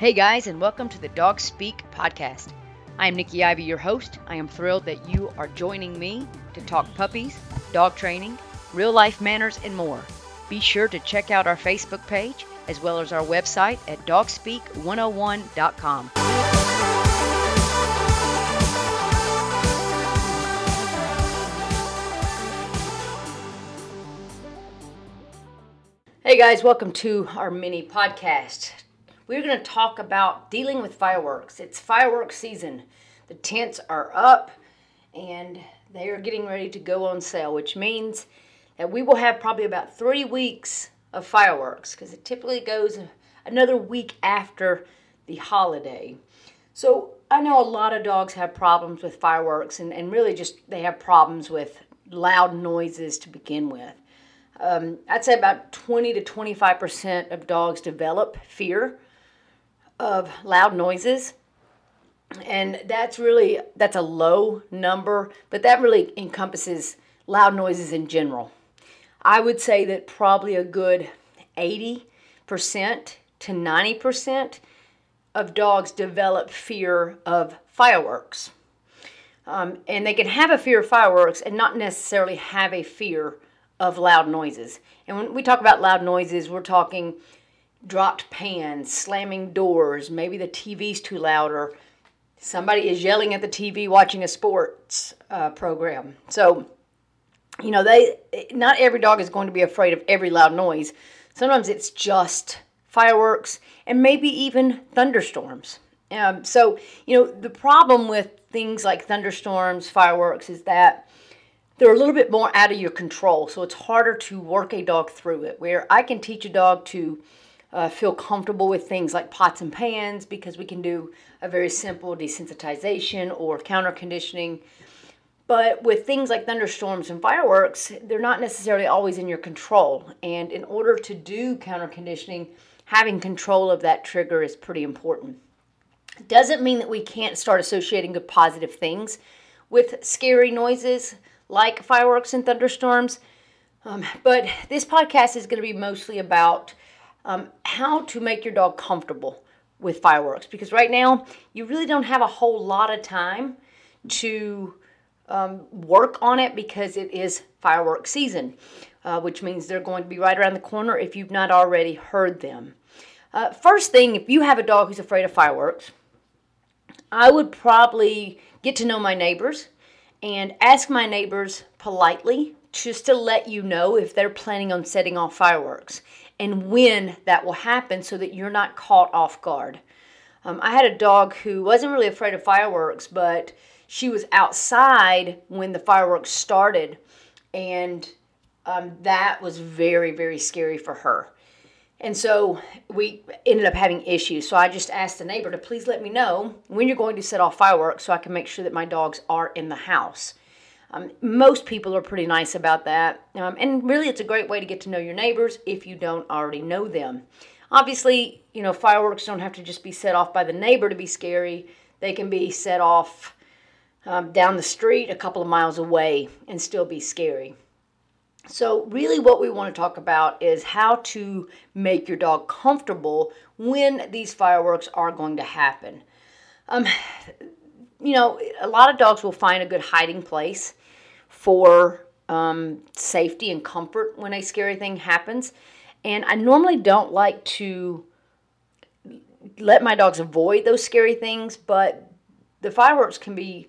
Hey guys, and welcome to the Dog Speak podcast. I am Nikki Ivy, your host. I am thrilled that you are joining me to talk puppies, dog training, real life manners, and more. Be sure to check out our Facebook page as well as our website at dogspeak101.com. Hey guys, welcome to our mini podcast we're going to talk about dealing with fireworks. It's fireworks season. The tents are up and they are getting ready to go on sale, which means that we will have probably about three weeks of fireworks because it typically goes another week after the holiday. So I know a lot of dogs have problems with fireworks and, and really just they have problems with loud noises to begin with. Um, I'd say about 20 to 25% of dogs develop fear of loud noises. And that's really that's a low number but that really encompasses loud noises in general. I would say that probably a good 80% to 90% of dogs develop fear of fireworks. Um, and they can have a fear of fireworks and not necessarily have a fear of loud noises. And when we talk about loud noises we're talking dropped pans, slamming doors, maybe the TV's too loud, or somebody is yelling at the TV watching a sports uh, program. So, you know, they not every dog is going to be afraid of every loud noise. Sometimes it's just fireworks and maybe even thunderstorms. Um, so, you know, the problem with things like thunderstorms, fireworks, is that they're a little bit more out of your control. So it's harder to work a dog through it. Where I can teach a dog to uh, feel comfortable with things like pots and pans because we can do a very simple desensitization or counter conditioning. But with things like thunderstorms and fireworks, they're not necessarily always in your control. And in order to do counter conditioning, having control of that trigger is pretty important. Doesn't mean that we can't start associating good positive things with scary noises like fireworks and thunderstorms. Um, but this podcast is going to be mostly about um, how to make your dog comfortable with fireworks because right now you really don't have a whole lot of time to um, work on it because it is fireworks season, uh, which means they're going to be right around the corner if you've not already heard them. Uh, first thing, if you have a dog who's afraid of fireworks, I would probably get to know my neighbors and ask my neighbors politely just to let you know if they're planning on setting off fireworks and when that will happen so that you're not caught off guard. Um, I had a dog who wasn't really afraid of fireworks, but she was outside when the fireworks started, and um, that was very, very scary for her. And so we ended up having issues. So I just asked the neighbor to please let me know when you're going to set off fireworks so I can make sure that my dogs are in the house. Um, most people are pretty nice about that. Um, and really, it's a great way to get to know your neighbors if you don't already know them. Obviously, you know, fireworks don't have to just be set off by the neighbor to be scary, they can be set off um, down the street a couple of miles away and still be scary. So, really, what we want to talk about is how to make your dog comfortable when these fireworks are going to happen. Um, you know, a lot of dogs will find a good hiding place for um, safety and comfort when a scary thing happens. And I normally don't like to let my dogs avoid those scary things, but the fireworks can be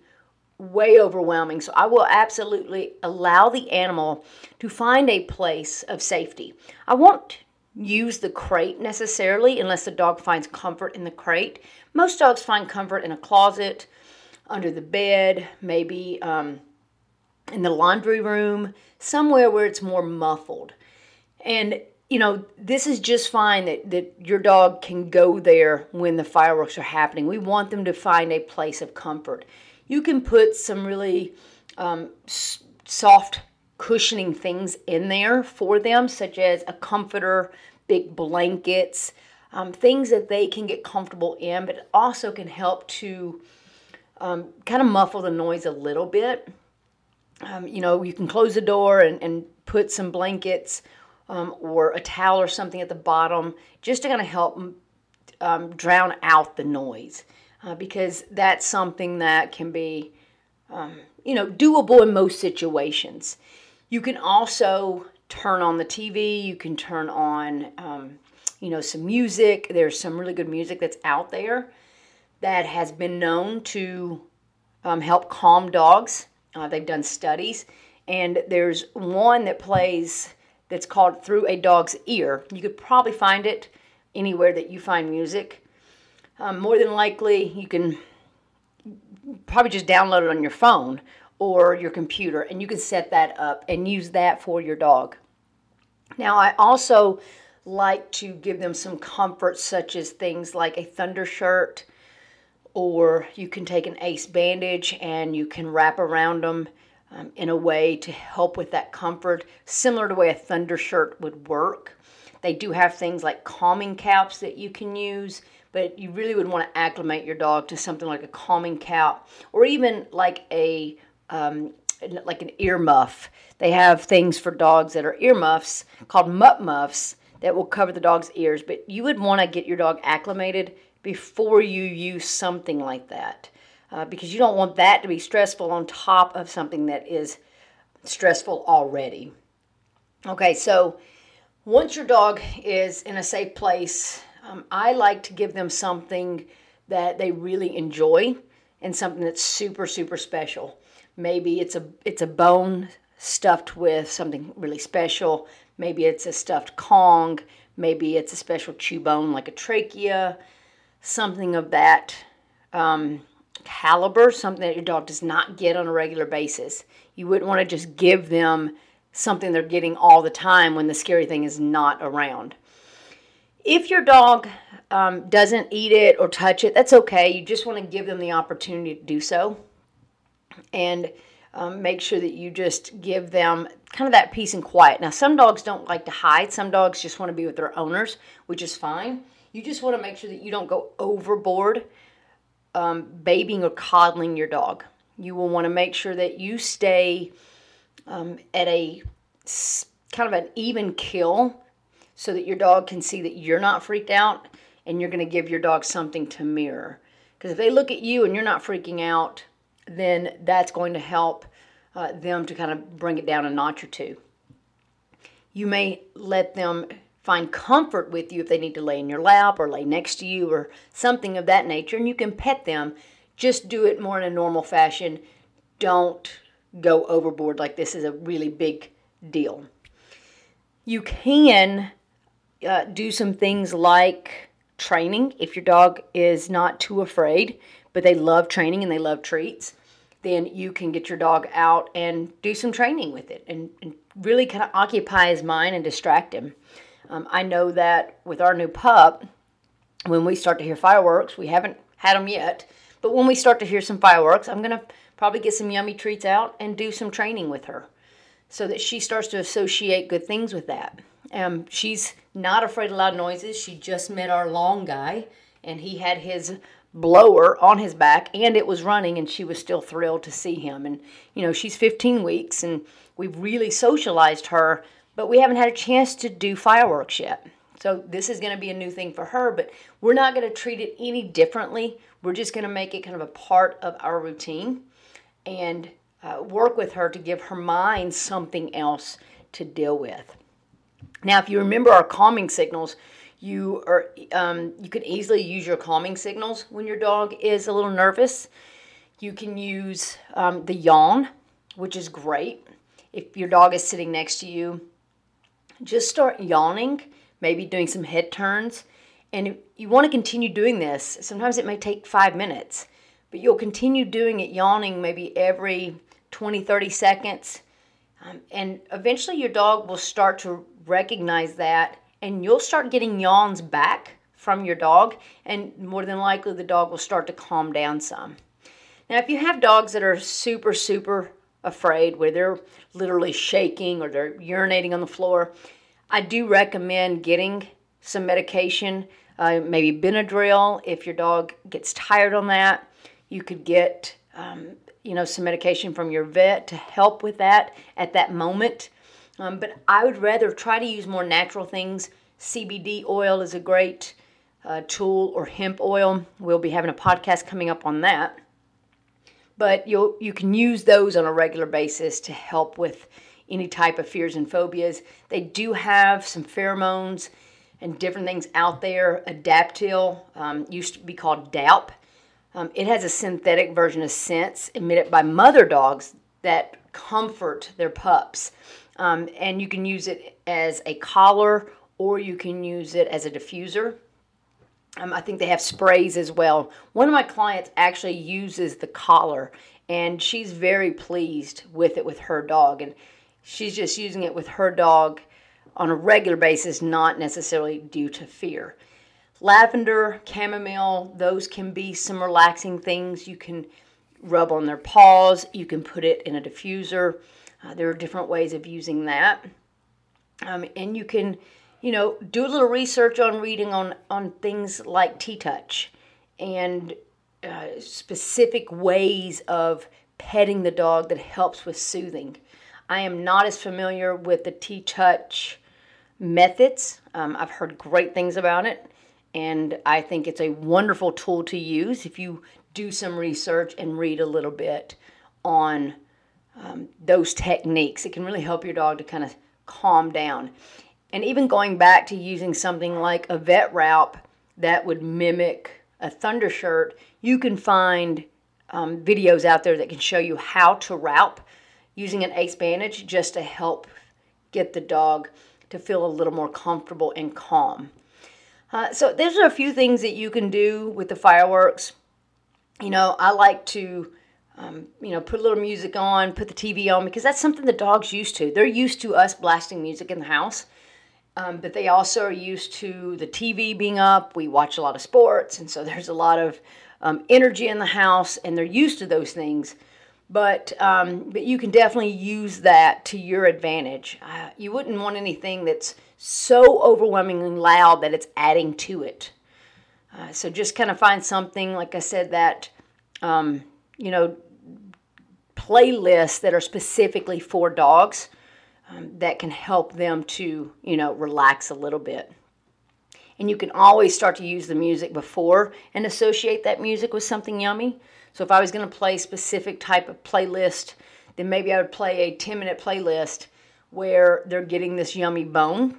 way overwhelming. So I will absolutely allow the animal to find a place of safety. I won't use the crate necessarily unless the dog finds comfort in the crate. Most dogs find comfort in a closet, under the bed, maybe um, in the laundry room, somewhere where it's more muffled. And you know, this is just fine that, that your dog can go there when the fireworks are happening. We want them to find a place of comfort. You can put some really um, s- soft cushioning things in there for them, such as a comforter, big blankets, um, things that they can get comfortable in, but also can help to um, kind of muffle the noise a little bit um, you know, you can close the door and, and put some blankets um, or a towel or something at the bottom just to kind of help um, drown out the noise uh, because that's something that can be, um, you know, doable in most situations. You can also turn on the TV, you can turn on, um, you know, some music. There's some really good music that's out there that has been known to um, help calm dogs. Uh, they've done studies, and there's one that plays that's called Through a Dog's Ear. You could probably find it anywhere that you find music. Um, more than likely, you can probably just download it on your phone or your computer, and you can set that up and use that for your dog. Now, I also like to give them some comfort, such as things like a thunder shirt or you can take an ace bandage and you can wrap around them um, in a way to help with that comfort, similar to the way a thunder shirt would work. They do have things like calming caps that you can use, but you really would want to acclimate your dog to something like a calming cap or even like a um, like an ear muff. They have things for dogs that are ear muffs called mutt muffs that will cover the dog's ears, but you would want to get your dog acclimated before you use something like that uh, because you don't want that to be stressful on top of something that is stressful already. Okay, so once your dog is in a safe place, um, I like to give them something that they really enjoy and something that's super super special. Maybe it's a it's a bone stuffed with something really special. Maybe it's a stuffed Kong. Maybe it's a special chew bone like a trachea something of that um, caliber, something that your dog does not get on a regular basis. You wouldn't want to just give them something they're getting all the time when the scary thing is not around. If your dog um, doesn't eat it or touch it, that's okay. You just want to give them the opportunity to do so. And um, make sure that you just give them kind of that peace and quiet. Now, some dogs don't like to hide, some dogs just want to be with their owners, which is fine. You just want to make sure that you don't go overboard um, babying or coddling your dog. You will want to make sure that you stay um, at a kind of an even kill so that your dog can see that you're not freaked out and you're going to give your dog something to mirror. Because if they look at you and you're not freaking out, then that's going to help uh, them to kind of bring it down a notch or two. You may let them find comfort with you if they need to lay in your lap or lay next to you or something of that nature, and you can pet them. Just do it more in a normal fashion. Don't go overboard like this is a really big deal. You can uh, do some things like training if your dog is not too afraid, but they love training and they love treats. Then you can get your dog out and do some training with it and, and really kind of occupy his mind and distract him. Um, I know that with our new pup, when we start to hear fireworks, we haven't had them yet, but when we start to hear some fireworks, I'm going to probably get some yummy treats out and do some training with her so that she starts to associate good things with that. Um, she's not afraid of loud noises. She just met our long guy, and he had his blower on his back and it was running and she was still thrilled to see him. And you know she's 15 weeks and we've really socialized her but we haven't had a chance to do fireworks yet. So this is going to be a new thing for her but we're not going to treat it any differently. We're just going to make it kind of a part of our routine and uh, work with her to give her mind something else to deal with. Now if you remember our calming signals you are um, you can easily use your calming signals when your dog is a little nervous. You can use um, the yawn, which is great. If your dog is sitting next to you, just start yawning, maybe doing some head turns. And you want to continue doing this. Sometimes it may take five minutes, but you'll continue doing it yawning maybe every 20, 30 seconds. Um, and eventually your dog will start to recognize that and you'll start getting yawns back from your dog, and more than likely the dog will start to calm down some. Now, if you have dogs that are super, super afraid, where they're literally shaking or they're urinating on the floor, I do recommend getting some medication, uh, maybe Benadryl. If your dog gets tired on that, you could get, um, you know, some medication from your vet to help with that at that moment. Um, but I would rather try to use more natural things. CBD oil is a great uh, tool, or hemp oil. We'll be having a podcast coming up on that. But you you can use those on a regular basis to help with any type of fears and phobias. They do have some pheromones and different things out there. Adaptil um, used to be called DAP. Um, it has a synthetic version of scents emitted by mother dogs that comfort their pups. Um, and you can use it as a collar or you can use it as a diffuser. Um, I think they have sprays as well. One of my clients actually uses the collar and she's very pleased with it with her dog. And she's just using it with her dog on a regular basis, not necessarily due to fear. Lavender, chamomile, those can be some relaxing things. You can rub on their paws, you can put it in a diffuser. Uh, there are different ways of using that. Um, and you can, you know, do a little research on reading on, on things like T-Touch and uh, specific ways of petting the dog that helps with soothing. I am not as familiar with the T-Touch methods. Um, I've heard great things about it, and I think it's a wonderful tool to use if you do some research and read a little bit on um, those techniques. It can really help your dog to kind of calm down. And even going back to using something like a vet wrap that would mimic a thunder shirt, you can find um, videos out there that can show you how to wrap using an ace bandage just to help get the dog to feel a little more comfortable and calm. Uh, so, there's a few things that you can do with the fireworks. You know, I like to um, you know, put a little music on, put the TV on, because that's something the dog's used to. They're used to us blasting music in the house, um, but they also are used to the TV being up. We watch a lot of sports, and so there's a lot of um, energy in the house, and they're used to those things. But um, but you can definitely use that to your advantage. Uh, you wouldn't want anything that's so overwhelmingly loud that it's adding to it. Uh, so just kind of find something, like I said, that um, you know playlists that are specifically for dogs um, that can help them to, you know, relax a little bit. And you can always start to use the music before and associate that music with something yummy. So if I was going to play a specific type of playlist, then maybe I would play a 10 minute playlist where they're getting this yummy bone.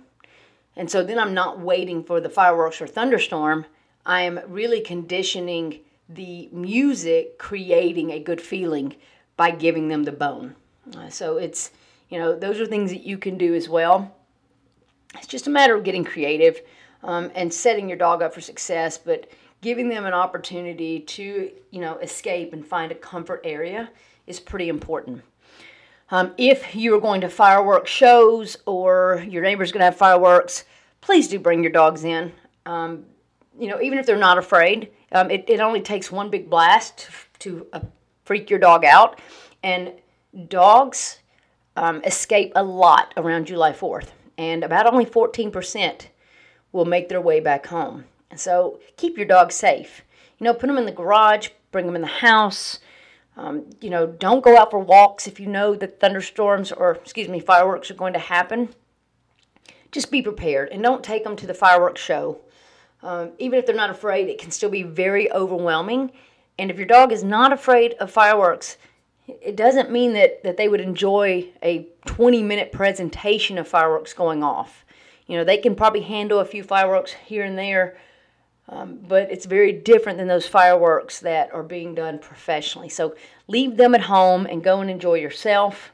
And so then I'm not waiting for the fireworks or thunderstorm. I am really conditioning the music creating a good feeling by giving them the bone. Uh, so it's, you know, those are things that you can do as well. It's just a matter of getting creative um, and setting your dog up for success, but giving them an opportunity to, you know, escape and find a comfort area is pretty important. Um, if you're going to fireworks shows or your neighbor's going to have fireworks, please do bring your dogs in. Um, you know, even if they're not afraid, um, it, it only takes one big blast to, uh, freak your dog out. And dogs um, escape a lot around July 4th, and about only 14% will make their way back home. So keep your dog safe. You know, put them in the garage, bring them in the house. Um, you know, don't go out for walks if you know that thunderstorms or, excuse me, fireworks are going to happen. Just be prepared and don't take them to the fireworks show. Um, even if they're not afraid, it can still be very overwhelming. And if your dog is not afraid of fireworks, it doesn't mean that, that they would enjoy a 20 minute presentation of fireworks going off. You know, they can probably handle a few fireworks here and there, um, but it's very different than those fireworks that are being done professionally. So leave them at home and go and enjoy yourself.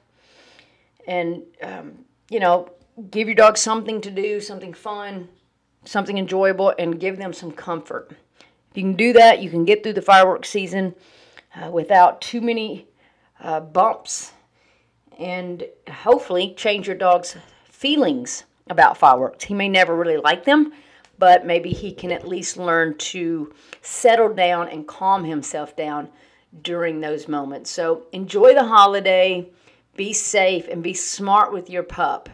And, um, you know, give your dog something to do, something fun, something enjoyable, and give them some comfort. If you can do that, you can get through the fireworks season uh, without too many uh, bumps and hopefully change your dog's feelings about fireworks. He may never really like them, but maybe he can at least learn to settle down and calm himself down during those moments. So enjoy the holiday, be safe, and be smart with your pup.